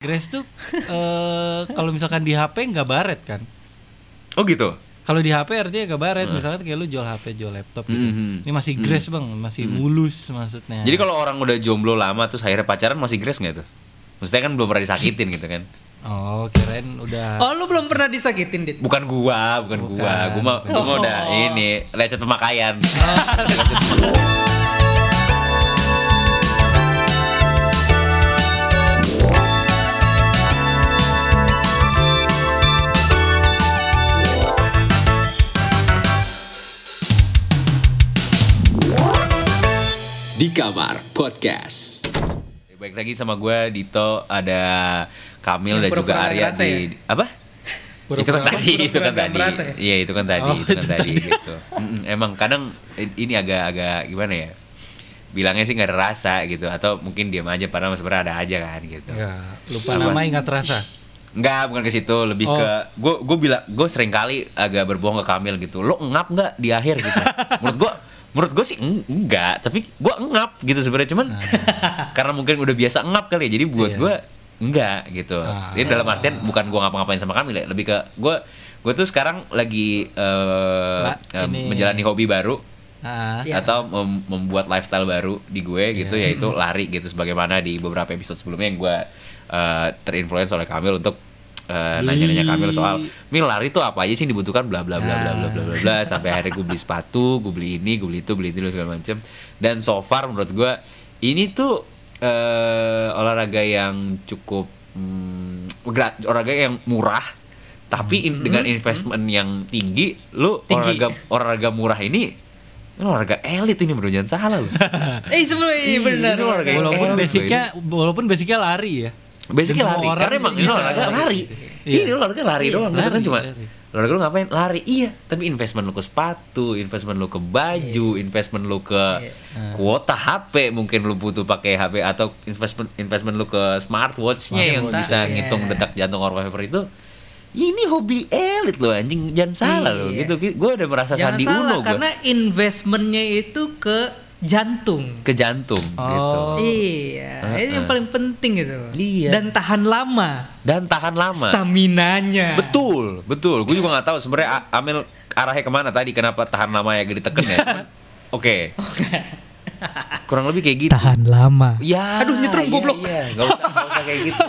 Grace tuh eh kalau misalkan di HP nggak baret kan? Oh gitu. Kalau di HP artinya nggak baret. Misalkan kayak lu jual HP, jual laptop gitu. Mhm. Ini masih Grace bang, masih mulus maksudnya. Jadi kalau orang udah jomblo lama terus akhirnya pacaran masih grace nggak tuh? Maksudnya kan belum pernah disakitin gitu kan? oh kirain udah. Oh lu belum pernah disakitin dit? Bukan gua, bukan, gua. Bukan, Gua mah gua mah udah Oh. ini lecet pemakaian. di kamar podcast. Baik lagi sama gua Dito, ada Kamil dan juga Arya di ya? apa? Pura-pura itu kan apa? tadi, itu kan tadi. ya? Iya, itu kan tadi, Oh, itu kan itu tadi gitu. Emang kadang ini agak-agak gimana ya? Bilangnya sih nggak ada rasa gitu atau mungkin diam aja padahal sebenarnya ada aja kan gitu. Nggak, lupa Apa? nama ingat rasa. Enggak, bukan ke situ, lebih Oh. ke gue gue bilang gue sering kali agak berbohong ke Kamil gitu. Lo ngap nggak di akhir gitu? menurut gue menurut gue sih eng- enggak, tapi gue ngap gitu sebenarnya cuman karena mungkin udah biasa ngap kali ya. Jadi buat Iya. gue enggak gitu. Ah. Jadi dalam artian bukan gue ngapa-ngapain sama Kamil ya, lebih ke gue gue tuh sekarang lagi La- em, ini- menjalani hobi baru Ah, Iya. atau mem- membuat lifestyle baru di gue gitu Iya. yaitu lari gitu sebagaimana di beberapa episode sebelumnya yang gue uh, terinfluence oleh Kamil untuk uh, nanya-nanya Kamil soal Mil lari tuh apa aja sih yang dibutuhkan? Bla bla bla bla bla bla bla bla. Sampai akhirnya gue beli sepatu gue beli ini gue beli itu beli itu segala macem. Dan so far menurut gue ini tuh uh, olahraga yang cukup gra- olahraga yang murah. Tapi in- dengan investment yang tinggi lu Tinggi. olahraga olahraga murah ini ini olahraga elit ini bro jangan salah lu. Eh sebenarnya iya benar. Ini olahraga yang walaupun elit, basicnya walaupun basicnya lari ya. Basicnya lari, orang karena emang ini olahraga lari. Iya. Ini olahraga lari Iya, doang, kan cuma lari. olahraga lu ngapain? Lari. Iya, tapi investment lu ke sepatu, investment lu ke baju, investment lu ke kuota HP, mungkin lu butuh pakai HP atau investment investment lu ke smartwatch-nya yang bisa iya. ngitung detak jantung or whatever itu. Ini hobi elit loh anjing, jangan salah loh Iya. gitu. Gue udah merasa Jangan Sandi salah Uno gue karena investmentnya itu ke jantung. ke jantung gitu. Oh. Iya, ini yang paling penting gitu. Iya. Dan tahan lama. Dan tahan lama. Staminanya. Betul, betul. Gue juga nggak tahu sebenarnya Amel arahnya ke mana tadi, kenapa tahan lama ya diteken ya. Cuman, Oke. Kurang lebih kayak gitu. Tahan lama. Ya. Aduh, nyetrum iya, goblok. Iya, nggak usah, nggak usah kayak gitu.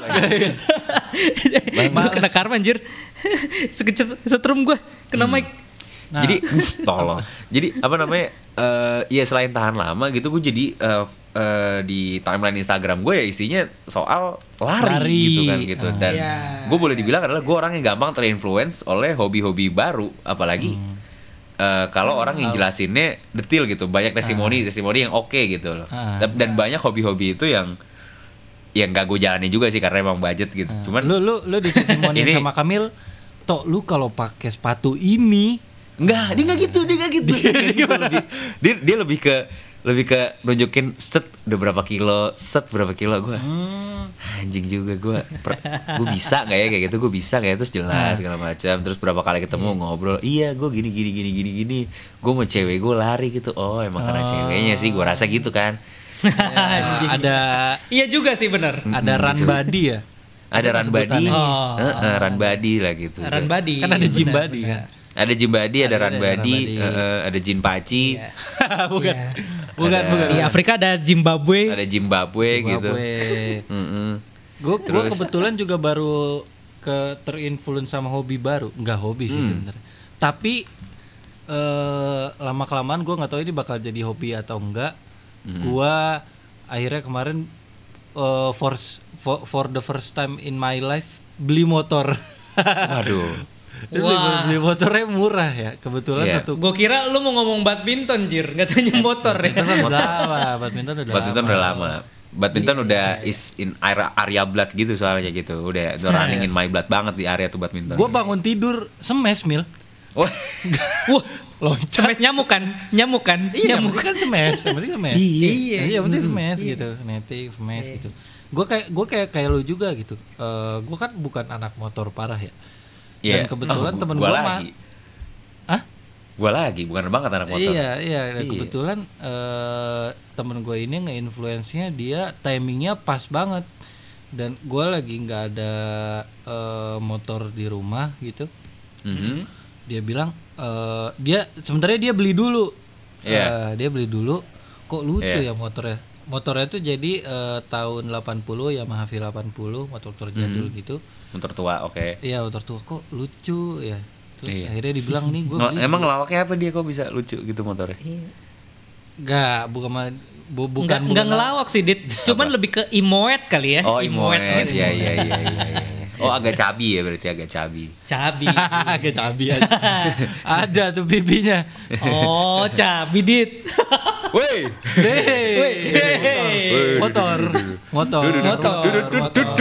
Itu kena karma anjir. Sekecet setrum gua kena Hmm. mic. Nah. Jadi, tolong. Jadi apa namanya? eh ya selain tahan lama gitu, gue jadi eh, f- eh, di timeline Instagram gue ya isinya soal lari, Lari. gitu kan gitu. Ah. Dan Iya. gue boleh dibilang adalah gue orang yang gampang terinfluence oleh hobi-hobi baru, apalagi eh, kalau orang yang jelasinnya detail gitu, banyak testimoni, testimoni yang oke gitu loh. Ah. Dan- Dan banyak hobi-hobi itu yang yang gak gue jalani juga sih karena emang budget gitu. Cuman lu lu lu di testimonian Ini- sama Kamil, tok lu kalau pakai sepatu ini Enggak, dia enggak gitu, dia enggak gitu. Dia, nggak gitu. Lebih- dia, dia lebih ke lebih ke nunjukin set udah berapa kilo, set berapa kilo gue. Anjing juga gue. Gue bisa nggak ya kayak gitu? Gue bisa nggak ya? Terus jelas segala macam. Terus berapa kali ketemu ngobrol. Iya, gue gini gini gini gini gini. Gue mau cewek gue lari gitu. Oh, emang karena ceweknya sih. Gue rasa gitu kan. eh, ada Iya juga sih benar. ada run body ya. Ada run body. Oh. Heeh, run body lah gitu. Run body. Kan ada gym body kan. Ada gym body, ada, Ada- body, body. heeh, ada jin paci, Iya. bukan. Iya. Bukan, Ada- bukan. Di Afrika ada Zimbabwe. ada Zimbabwe, gitu. Mm-mm. Gue gue kebetulan juga baru ke terinfluence sama hobi baru, nggak hobi sih sebenarnya. Tapi eh lama kelamaan gue nggak tahu ini bakal jadi hobi atau enggak. Gua akhirnya kemarin eh, for, for for the first time in my life beli motor. Waduh. Dan beli, Wah. beli motornya murah ya kebetulan Iya. satu Gue kira lu mau ngomong badminton jir, nggak tanya motor ya. Badminton kan udah lama, badminton udah Badminton lama. udah lama. Badminton udah is in area, area blood gitu soalnya gitu. Udah udah running in my blood banget di area tuh badminton. Gue bangun tidur semes mil. Wah. Wah, Loncat. semes nyamuk kan? Nyamuk kan? Iya, nyamuk. kan semes, yang penting semes. Iya. Iya, yang penting semes gitu, netting, semes gitu. Gue kayak gue kayak kayak lu juga gitu. Eh gue kan bukan anak motor parah ya. Iya. Dan kebetulan Oh, temen gua gue mah, lagi. ah Gua lagi, bukan banget anak motor. iya iya. Dan Iya. kebetulan eh temen gue ini nge-influence-nya dia timingnya pas banget. dan gue lagi nggak ada eh, motor di rumah gitu Mhm. dia bilang eh, dia sebenarnya dia beli dulu Iya. Eh, dia beli dulu kok lucu Iya. ya motornya motornya tuh jadi eh, tahun 80 Yamaha V80 motor-motor jadul Hmm. gitu Motor tua, oke. Iya motor tua kok lucu ya terus Iya. akhirnya dibilang nih gue Emang ngelawaknya apa dia kok bisa lucu gitu motornya? Nggak, bukan ma- bu- bukan Enggak, enggak bukan- ngelawak sih, Dit. Cuman lebih ke imoet kali ya. Oh, imoet. gitu. Iya, iya, iya, iya, iya. Oh, agak cabi ya berarti agak cabi. Cabi. Agak cabi aja. Ada tuh pipinya. Oh, cabi, Dit. Woi. Hey. Motor, motor, Motor. motor.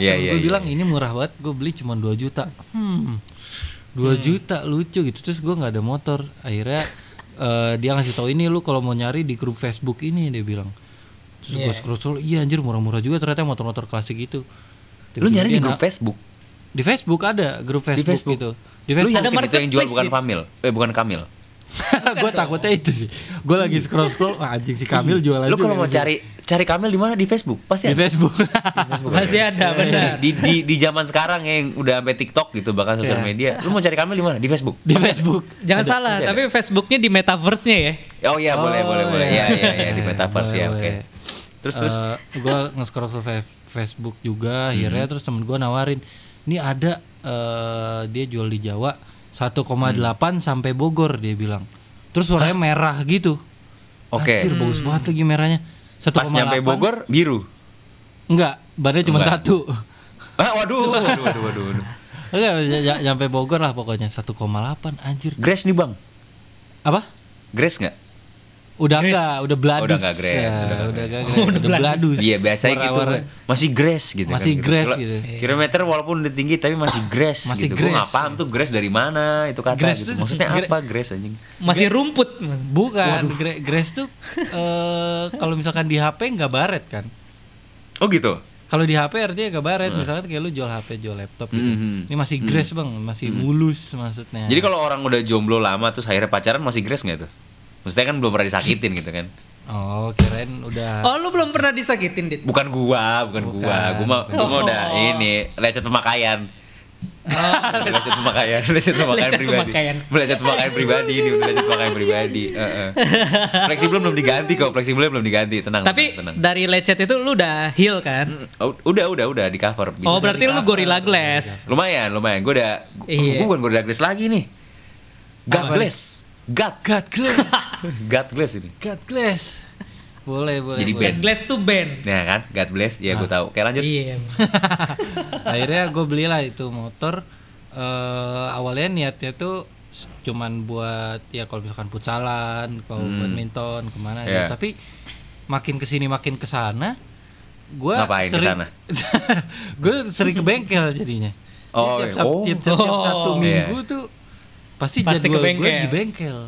Iya, iya. gue iya. bilang ini murah banget, gue beli cuma 2 juta. Hmm, 2 juta lucu gitu. Terus gue nggak ada motor. Akhirnya eh, dia ngasih tahu ini lu kalau mau nyari di grup Facebook ini dia bilang. Terus gue scroll scroll, iya anjir murah-murah juga ternyata motor-motor klasik gitu. Lu nyari di grup Facebook? Di Facebook ada grup Facebook, Facebook? gitu. Di Lu Facebook yakin itu yang jual bukan? Famil? Eh, bukan Kamil. gue takutnya itu sih. Gue lagi scroll scroll, anjing si Kamil jualan Lu kalau mau di cari cari Kamil di mana? Di Facebook. Pasti di ada. Facebook. Masih ada, benar. di di di zaman sekarang yang udah sampai TikTok gitu bahkan sosial Iya. media. Lu mau cari Kamil di mana? Di Facebook. di Facebook. Jangan salah, masih ada. tapi Facebooknya di metaverse-nya ya. Oh iya boleh Oh, boleh boleh. iya. Iya iya iya di metaverse Boleh, ya oke. boleh. Terus terus gue nge-scroll ke Facebook juga akhirnya terus temen gue nawarin ini ada eh, dia jual di Jawa 1,8 sampai Bogor dia bilang terus warnanya merah gitu Oke. Anjir, bagus banget lagi merahnya 1,8 pas nyampe Bogor biru. enggak badannya cuma Enggak. satu Ah waduh waduh waduh waduh. waduh. enggak ny- ny- nyampe Bogor lah pokoknya 1,8 anjir Grace nih bang. apa Grace nggak? Udah enggak udah bladus Udah enggak grace, Ya, udah enggak udah grace. enggak udah bladus Iya biasanya gitu Warna-warna. masih grace gitu Masih kan. grace Kilo- gitu. Kilometer walaupun udah tinggi tapi masih grace Masih gitu. Gue nggak grace. paham tuh grace dari mana itu kata Grace gitu. Maksudnya gra- apa grace anjing? Masih rumput. Bukan, gra- Grace tuh eh, kalau misalkan di HP nggak baret kan. Oh gitu. Kalau di HP artinya nggak baret, misalkan kayak lu jual HP, jual laptop gitu. Mhm. Ini masih Grace bang, masih mulus maksudnya. Jadi kalau orang udah jomblo lama terus akhirnya pacaran masih grace nggak tuh? Maksudnya kan belum pernah disakitin gitu kan? oh kirain udah. Oh, lu belum pernah disakitin, Dit? Bukan gua, bukan, gua. Gua mah gua mah udah ini lecet pemakaian. lecet pemakaian, lecet pemakaian Lecet pribadi. pemakaian. Lecet pemakaian pribadi ini udah lecet pemakaian pribadi. Heeh. Fleksibel belum diganti kok, fleksibelnya belum diganti. Tenang, Tapi tenang. tenang. dari lecet itu lu udah heal kan? Oh, udah, udah, udah di cover. Bisa oh, berarti lu. Gorilla Glass. lumayan, lumayan. Gua udah, Iya. gua bukan Gorilla Glass lagi nih. Glass. God, God Glass, God Glass ini. God Glass. Boleh, boleh. Jadi boleh. God Glass tuh band. Ya kan, God bless. Ya, gue Ah. tahu. Oke, lanjut. Iya. Akhirnya gue belilah itu motor. eh awalnya niatnya tuh cuman buat ya kalau misalkan futsalan, kalau badminton ke mana Iya. ya. Tapi makin ke sini makin ke sana, gue Ngapain ke sana? gue sering ke bengkel jadinya. Oh, Jadi tiap, oh. tiap, tiap- tiap Oh. satu minggu tuh pasti, Pasti ke jadwal gue bengkel. di bengkel.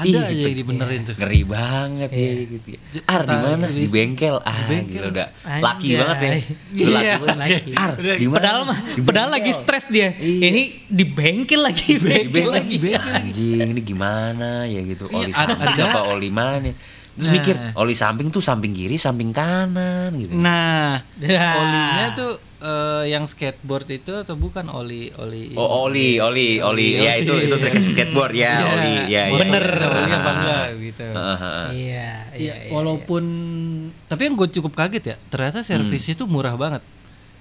Ih, Ada aja gitu. yang dibenerin tuh. Ngeri banget ya gitu. ya. Ar di mana? Di bengkel. Ah, di bengkel. udah Anjay. laki banget ya. Udah Iya, laki banget. laki. Ar, di mana? Padahal mah, bengkel. lagi stres dia. Iya. Ini di bengkel lagi, Di bengkel bengkel lagi. Anjing, ini gimana ya gitu. Iya, Oli samping apa oli mana? Terus Nah. mikir, oli samping tuh samping kiri, samping kanan gitu. Nah, Ya. olinya tuh eh, yang skateboard itu atau bukan oli oli Oh, oli, oli, oli. Oli, Ya oli. itu itu trik skateboard ya, Iya, oli. Ya, ya. Bener. bisa oli apa enggak gitu. ah. Iya, Iya, iya. iya. walaupun tapi yang gue cukup kaget ya, ternyata servisnya tuh murah banget.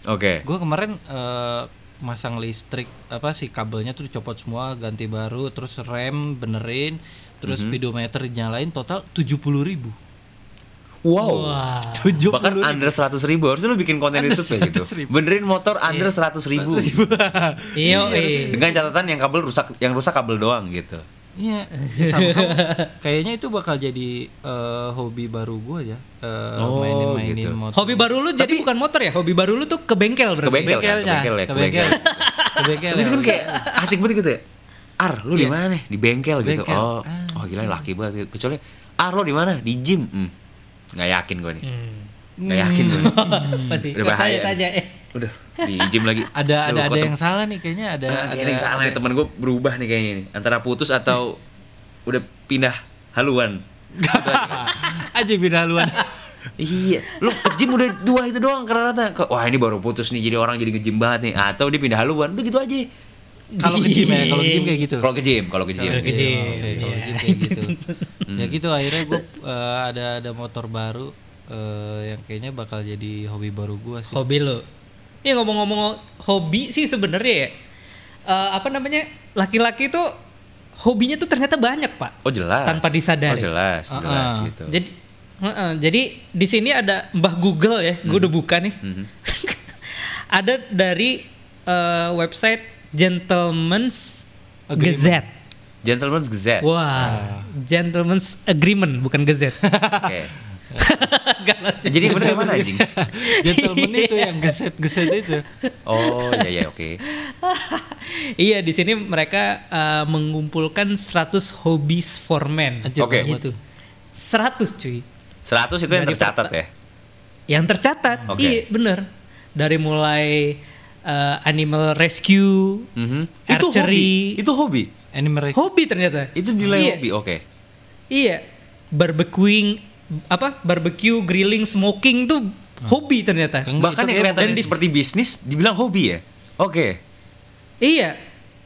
Oke. Gue kemarin eh, masang listrik apa sih kabelnya tuh dicopot semua, ganti baru, terus rem benerin, terus speedometer nyalain total tujuh puluh ribu. Wow. Tujuh Bahkan under 100 ribu Harusnya lu bikin konten YouTube ya gitu 100.000. Benerin motor under 100 ribu Iya, iya. Dengan catatan yang kabel rusak Yang rusak kabel doang gitu Iya, kayaknya itu bakal jadi eh, hobi baru gue ya, eh, Oh, mainin-mainin gitu. motor. Hobi baru lu jadi bukan motor ya? Hobi baru lu tuh ke bengkel Ke berarti. bengkel kan? bengkelnya, Ke bengkel ya, ke ke bengkel, bengkel. ke bengkel. Tapi itu kan ya. kayak asik banget gitu ya Ar lu di Iya. mana nih? Di bengkel, gitu Bengkel. Oh Ah. oh gila laki banget gitu. Kecuali Ar lo di mana? Di gym hmm. Nggak yakin gue nih Hmm. Nggak yakin gue Masih. Udah bahaya tanya-tanya eh. Udah di gym lagi ada Aduh, ada ada yang salah nih kayaknya ada Ah, ada yang salah nih temen gue berubah nih kayaknya nih Antara putus atau Udah pindah haluan aja beda haluan. Iya, lu ke gym udah dua itu doang karena rata. Ke- Wah ini baru putus nih, jadi orang jadi nge-gym banget nih. Atau dia pindah haluan, udah gitu aja. Kalau ke gym ya, kalau ke gym kayak gitu. Kalau ke gym, kalau ke gym. Kalau ke gym. Oke, kalau gym kayak gitu. ya gitu akhirnya gue ada ada motor baru eh, yang kayaknya bakal jadi hobi baru gue sih. hobi lo. Ya ngomong-ngomong hobi sih sebenarnya ya. eh, apa namanya? Laki-laki tuh hobinya tuh ternyata banyak, Pak. Oh jelas. Tanpa disadari. Oh jelas, jelas Ah-ah. gitu. Jadi Heeh, jadi di sini ada Mbah Google ya, gue udah buka nih. ada dari eh, website Gentleman's Agreement. Gazette. Gentleman's Gazette. Wah, Gentleman's Agreement bukan Gazette. Oke. Jadi bener yang mana anjing? Gentleman itu yang geset-geset itu. Oh iya iya oke. iya, di sini mereka eh, mengumpulkan 100 hobbies for men. Oke. banget tuh. 100 cuy. 100 itu yang Dari tercatat peta- ya. Yang tercatat, Oke. iya bener. Dari mulai eh, animal rescue, Mhm. Itu hobi. archery, Itu hobi. Animal hobi ternyata. Itu nilai Iya. hobi. Oke. Iya, barbecuing apa? Barbecue, grilling, smoking tuh hobi ternyata. Bahkan yang kayak kelihatan dan di- seperti bisnis dibilang hobi ya. Oke. Iya.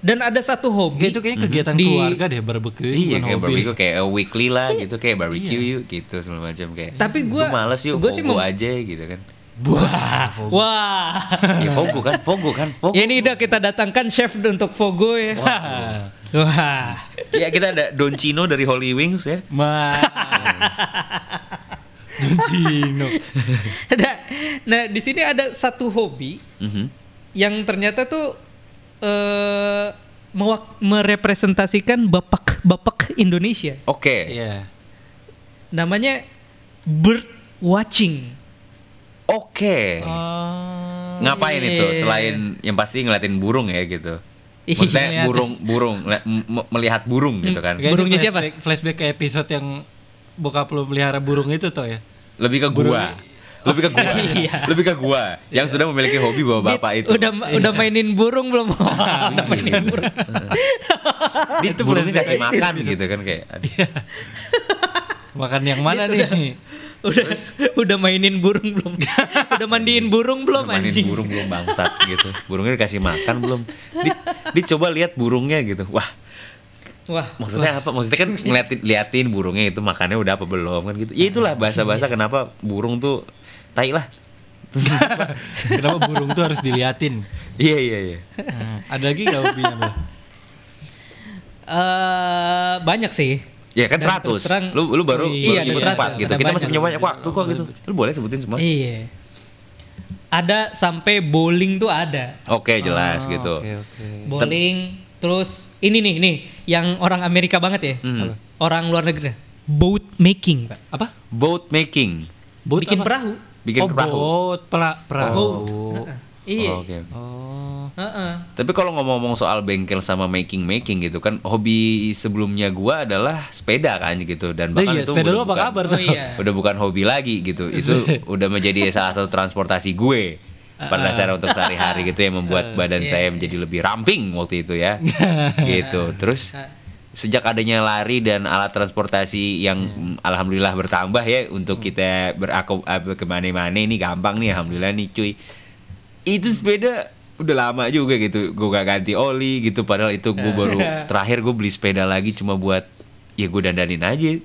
Dan ada satu hobi. Kayak itu kayaknya kegiatan Di- keluarga deh barbecue Iya kayak hobi. barbecue kayak uh, weekly lah gitu kayak barbecue yuk gitu segala macam kayak. Tapi gua- Lu males yuk gua sih aja gitu kan. Wah, Wah. ya Fogo kan, Fogo kan, Fogo. ya ini udah kita datangkan chef untuk Fogo ya. Wah. Ya kita ada Don Chino dari Holy Wings ya. Ma. Doncino. nah, nah, di sini ada satu hobi Mhm. yang ternyata tuh eh mewak- merepresentasikan bapak-bapak Indonesia. Oke. Iya. Namanya bird watching. Oke. Oh. Ngapain Iya. itu selain yang pasti ngeliatin burung ya gitu. Iya. Maksudnya Ngeliat. burung burung melihat burung gitu kan. Burungnya siapa? flashback, Flashback ke episode yang bokap lu melihara burung itu toh ya. Lebih ke gua. Lebih ke gua. Iya. Lebih ke gua yang sudah memiliki hobi bawa bapak itu. Udah udah mainin burung belum? udah mainin burung. Dia Itu burung dikasih makan gitu kan kayak. Makan yang mana nih? Udah udah mainin burung belum? udah mandiin burung belum Mainin anjing? burung belum bangsat gitu. Burungnya dikasih makan belum. Dia, dia coba lihat burungnya gitu. Wah, Wah, maksudnya apa? Maksudnya kan ngeliatin liatin burungnya itu makannya udah apa belum kan gitu. Ya itulah bahasa-bahasa kenapa burung tuh tai lah. Kenapa burung tuh harus diliatin? Iya iya iya. Hmm, Ada lagi gak hobinya, eh banyak sih. Ya kan Dan 100. terus terang- lu lu baru Oh, iya, baru nyebut 100, 4 gitu. Kita masih banyak. punya banyak waktu kok gitu. Lu boleh sebutin semua. Iya. Ada sampai bowling tuh ada. Oke, jelas Oh, gitu. Oke, oke. Bowling terus ini nih nih yang orang Amerika banget ya. Hmm. Orang luar negeri. Boat making, Pak. Apa? Boat making. Boat Bikin apa? perahu. Bikin oh, perahu. boat, pela, perahu. Boat. Iya. Oh, Oke. Oh. Heeh. Tapi kalau ngomong-ngomong soal bengkel sama making making gitu kan, hobi sebelumnya gua adalah sepeda kan gitu dan Nah, bahkan iya, itu sepeda udah lu apa bukan- kabar Oh tuh? iya. udah bukan hobi lagi gitu. Itu udah menjadi salah satu transportasi gue pada dasarnya untuk sehari-hari gitu yang membuat badan saya menjadi lebih ramping waktu itu ya. gitu. Terus sejak adanya lari dan alat transportasi yang mm, alhamdulillah bertambah ya untuk kita beraku apa, ke mana-mana ini gampang nih alhamdulillah nih cuy itu sepeda udah lama juga gitu. Gue gak ganti oli gitu padahal itu gue baru terakhir gue beli sepeda lagi cuma buat ya gue dandanin aja.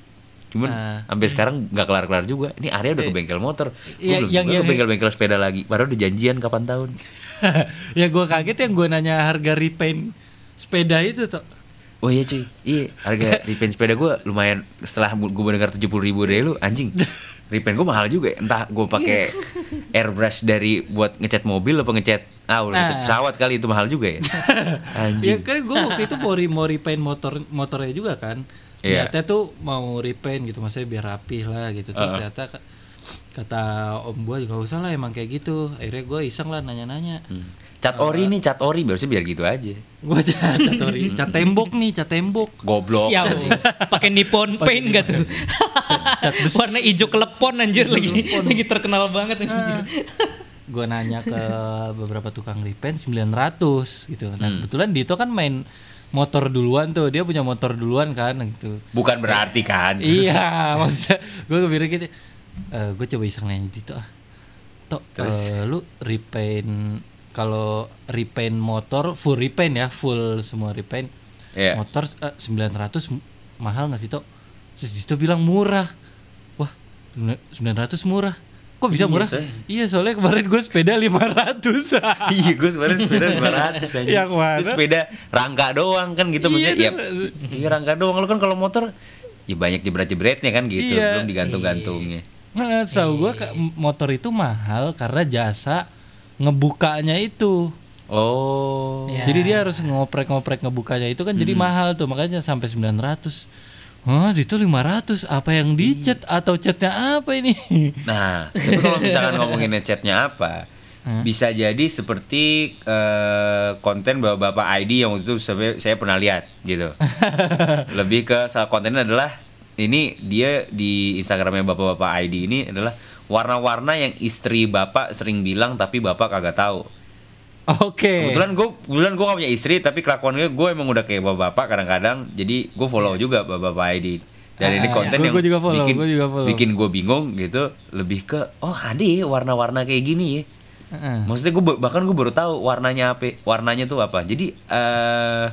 Cuman Ah. sampai sekarang nggak kelar-kelar juga. Ini Arya udah ke bengkel motor. Gue Iya, belum yang- juga yang- ke bengkel-bengkel sepeda lagi. Padahal udah janjian kapan tahun. Ya gue kaget yang gue nanya harga repaint sepeda itu tuh. Oh iya cuy, iya harga repaint sepeda gue lumayan setelah gue mendengar tujuh puluh ribu dari lu anjing repaint gue mahal juga ya. entah gue pakai airbrush dari buat ngecat mobil apa ngecat ah udah ngecat Nah. pesawat kali itu mahal juga ya Ya anjing kan gue waktu itu mau, re- mau repaint motor motornya juga kan. Iya. Niatnya tuh mau repaint gitu maksudnya biar rapih lah gitu. Terus ternyata ka- kata om gue juga usah lah emang kayak gitu. Akhirnya gue iseng lah nanya-nanya. Hmm. Cat ori nih cat ori biasanya biar gitu aja Gue cat, cat, ori- cat tembok nih, cat tembok. goblok Sial. Pakai Nippon paint gak tuh? Warna hijau kelepon anjir lagi lagi terkenal banget anjir. gue nanya ke beberapa tukang repaint 900 gitu. Nah, kebetulan Dito kan main motor duluan tuh. Dia punya motor duluan kan gitu. bukan berarti kan iya, maksudnya gue kepikir gitu. gue coba iseng nanya gitu ah tok eh, lu repaint kalau repaint motor full repaint ya full semua repaint. Iya. motor 900 m- mahal nggak sih tok? Terus Dito bilang murah. Wah 900 murah. Kok bisa Iya, murah? soalnya. iya soalnya kemarin gue sepeda 500 iya gue sebenarnya sepeda 500 aja Yang mana? Terus sepeda rangka doang kan gitu maksudnya. Iya, iya iya rangka doang. Lu kan kalau motor ya banyak jebret-jebretnya kan gitu. Iya. belum digantung-gantungnya. Nah, setahu gue motor itu mahal karena jasa ngebukanya itu. oh Ya. Jadi dia harus ngoprek-ngoprek ngebukanya itu kan Hmm. jadi mahal tuh makanya sampai 900. Hah, itu 500. Apa yang dicat atau catnya apa ini? Nah, tapi kalau misalkan ngomongin chatnya apa, bisa jadi seperti eh, konten bapak-bapak ID yang waktu itu saya, saya pernah lihat gitu. Lebih ke salah kontennya adalah ini dia di Instagramnya bapak-bapak ID ini adalah warna-warna yang istri bapak sering bilang tapi bapak kagak tahu. Oke. Kebetulan gue kebetulan gue gak punya istri tapi kelakuannya gue emang udah kayak bapak-bapak kadang-kadang jadi gue follow juga bapak-bapak ID. Dan ini Ah, konten gua- yang gua juga follow, bikin gua juga follow. bikin gue bingung gitu lebih ke oh ada ya warna-warna kayak gini ya. Heeh. Maksudnya gue bahkan gue baru tahu warnanya apa warnanya tuh apa. Jadi eh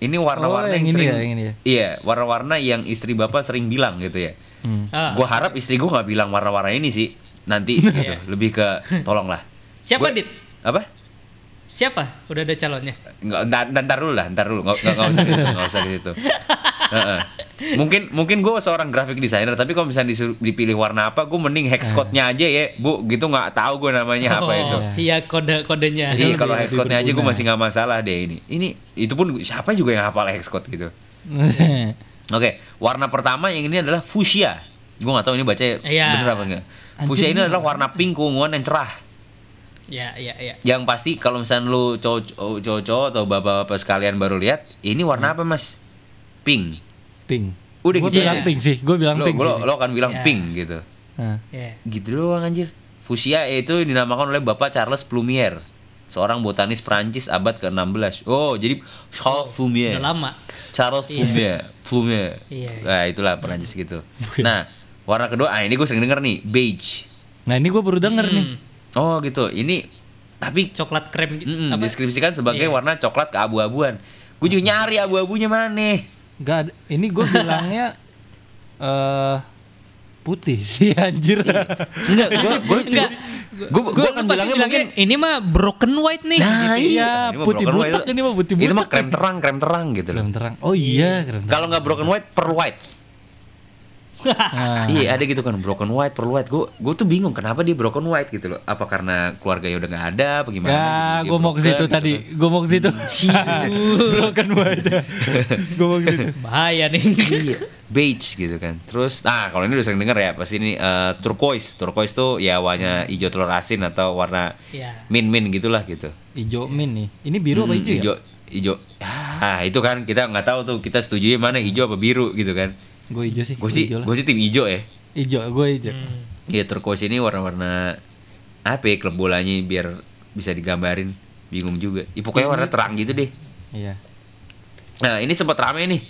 ini warna-warna Oh, yang, yang ini sering ya, yang ini ya. iya warna-warna yang istri bapak sering bilang gitu ya. Hmm. Ah. Gue harap istri gue nggak bilang warna-warna ini sih nanti gitu. lebih ke tolonglah. Siapa Gua- dit? Apa? Siapa? Udah ada calonnya. Nggak, ntar, ntar, ntar dulu lah, ntar dulu, nggak, nggak, nggak usah gitu, nggak usah gitu. Heeh. Mungkin mungkin gue seorang graphic designer, tapi kalau misalnya disuruh dipilih warna apa, gue mending hex code-nya aja ya, bu, gitu nggak tahu gue namanya apa itu. Iya kode kodenya. Iya, lebih- kalau hex lebih code-nya aja gue masih nggak masalah deh ini. Ini itu pun siapa juga yang hafal hex code gitu. Oke, warna pertama yang ini adalah fuchsia. Gue nggak tahu ini baca Iya. bener apa enggak. Fuchsia ini adalah warna pink keunguan yang cerah. Ya, ya, ya. Yang pasti kalau misalnya lu cowok- cowok-cowok atau bapak-bapak sekalian baru lihat, ini warna apa mas? Pink. Pink. Udah Gue gitu bilang ya. pink sih, gue bilang Lo, pink lo, sih. lo kan bilang Ya. pink gitu. Nah. Ya. Gitu doang anjir. Fuchsia itu dinamakan oleh Bapak Charles Plumier, seorang botanis Prancis abad ke-16. Oh, jadi Charles Plumier. Udah lama. Charles Plumier. Plumier. Iya, iya. Nah, itulah Prancis gitu. Nah, warna kedua, ah ini gue sering denger nih, beige. Nah, ini gue baru denger nih. Oh, gitu. Ini tapi Coklat krem gitu. mm, apa? deskripsikan sebagai Iya. warna coklat keabu-abuan. Gue juga nyari abu-abunya mana. Gak ada. Ini gue bilangnya eh putih sih anjir. Enggak, gue gue gue gue Gua kan pasti bilangnya mungkin ini mah broken white nih. Nah, Gitu. iya, Iya, Ini mah putih butek, ini mah putih Itu mah butek. krem terang, krem terang gitu. Krem terang. Oh iya, krem terang. Kalau nggak broken white, pearl white. Nah. Iya, ada gitu kan broken white, pearl white. Gue gue tuh bingung kenapa dia broken white gitu loh. Apa karena keluarganya udah nggak ada, apa gimana? Dia gue mau ke situ gitu tadi. kan. Gue mau ke situ. Broken white. Gue mau ke situ. Bahaya nih. Iya, beige gitu kan. Terus, nah kalau ini udah sering denger ya, pasti ini eh, turquoise. Turquoise tuh ya warnanya hijau telur asin atau warna Iya. min min gitulah gitu. Ijo min nih. Ini biru apa Hmm, hijau ya? Hijau, hijau. Ah, itu kan kita nggak tahu tuh kita setuju mana hijau apa biru gitu kan. Gue hijau sih. Gue sih, gue sih tim hijau ya. Hijau, gue hijau. Hmm. Iya turquoise ini warna-warna apa ya klub bolanya biar bisa digambarin bingung juga. Ya, pokoknya warna terang gitu deh. Iya. Nah ini sempat rame nih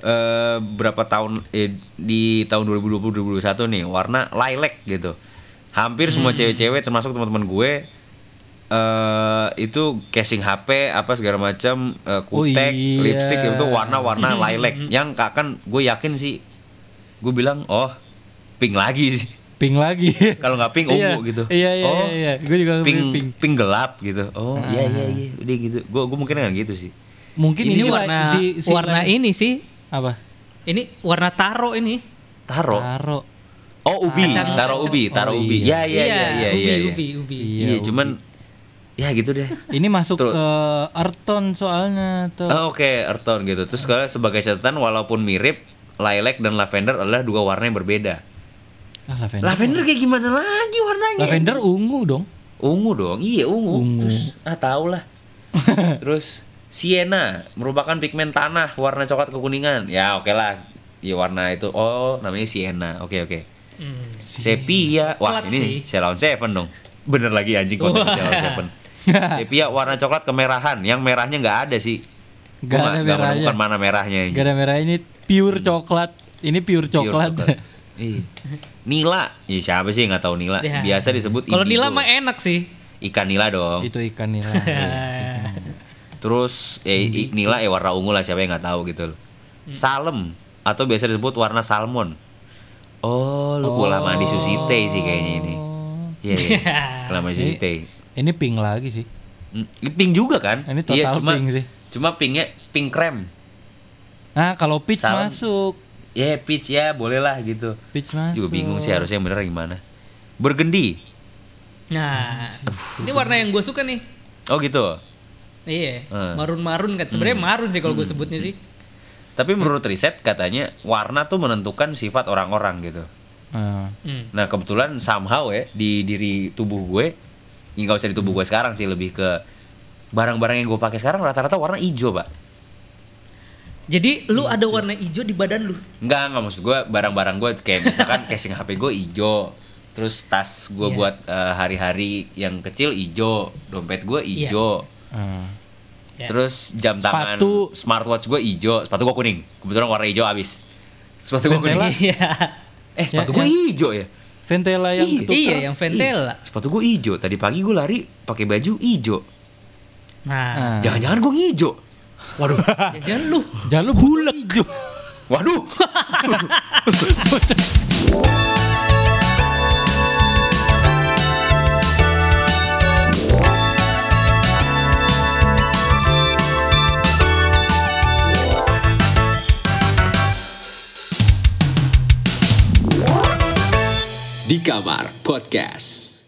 eh berapa tahun eh, di tahun 2020 2021 nih warna lilac gitu. Hampir semua cewek-cewek termasuk teman-teman gue eh itu casing HP apa segala macam eh, Oh, kutek, iya. lipstick itu warna-warna lilac. Yang akan gue yakin sih gue bilang oh pink lagi sih. Pink lagi. Kalau nggak pink Iya, ungu gitu. Iya, iya, oh, iya, iya. Gue juga pink, pink. pink gelap gitu. Oh, iya iya iya, udah gitu. Gue gue mungkin kan gitu sih. Mungkin Ini, ini, warna si, si warna ini sih. apa? Ini warna taro ini. Taro. Taro. Oh, ubi, taro kacang- ubi, taro oh, ubi. Ya iya. ya ya ya ubi, ya. ya. ubi, ubi. Iya, Iya, cuman ya gitu deh. Ini masuk Terus- ke Arton soalnya tuh. Oh, Oke, earth tone gitu. Terus kalau sebagai catatan walaupun mirip, lilac dan lavender adalah dua warna yang berbeda. Ah, lavender. Lavender kayak gimana lagi warnanya? Lavender ungu dong. Ungu dong. Iya, ungu. Ungu. Terus, ah, tau lah. Terus sienna merupakan pigmen tanah warna coklat kekuningan. Ya, oke lah. Ya warna itu oh namanya sienna. Oke, oke. Hmm. Sepia. Wah, ini sih. Ceylon Seven dong. Bener lagi anjing konten. Ceylon Seven. Sepia warna coklat kemerahan. Yang merahnya nggak ada sih. Gua Gak ada merahnya. menemukan mana merahnya. Gak ada merah ini pure coklat. Ini pure Pure coklat. coklat. Iya. Nila, ya siapa sih yang nggak tahu Nila? Ya. Biasa disebut Kalau. Nila mah enak sih. ikan nila dong. Itu ikan nila. Terus ya, i- nila ya warna ungu lah siapa yang nggak tahu gitu loh. Hmm. Salem atau biasa disebut warna salmon. Oh, lu kula mandi susite sih kayaknya ini. Iya, iya. Kula mandi susite. Ini pink lagi sih. Hmm, Ini pink juga kan? Ini total cuma, pink sih. Cuma pinknya pink krem. Nah, kalau peach Salam. masuk. Ya peach ya boleh lah gitu. Peach masuk. Juga bingung sih harusnya yang bener gimana. Burgundy. Nah, ini warna yang gue suka nih. Oh gitu. Iya, Hmm. marun-marun kan. Sebenarnya marun sih kalau gue sebutnya sih. Tapi menurut riset katanya warna tuh menentukan sifat orang-orang gitu. Nah, Hmm. Nah kebetulan somehow ya di diri tubuh gue, ini nggak usah di tubuh gue sekarang sih lebih ke barang-barang yang gue pakai sekarang rata-rata warna hijau pak. Jadi lu ada warna hijau di badan lu. Enggak, enggak maksud gue barang-barang gue kayak misalkan casing HP gue hijau, terus tas gue Iya. buat eh, hari-hari yang kecil hijau, dompet gue hijau, nah. Ya. terus jam tangan Sepatu. smartwatch gue hijau, sepatu gue kuning. Kebetulan warna hijau abis. Sepatu gue kuning. Iya. Eh sepatu Ya, gue ya. hijau ya. Ventela yang Iya. Iya, yang Ventela. Sepatu gue hijau. Tadi pagi gue lari pakai baju hijau. Nah, Nah. Jangan-jangan gue ngijau. Waduh. ya jangan lu. Jangan lu bulek hijau. Waduh. Kamar Podcast.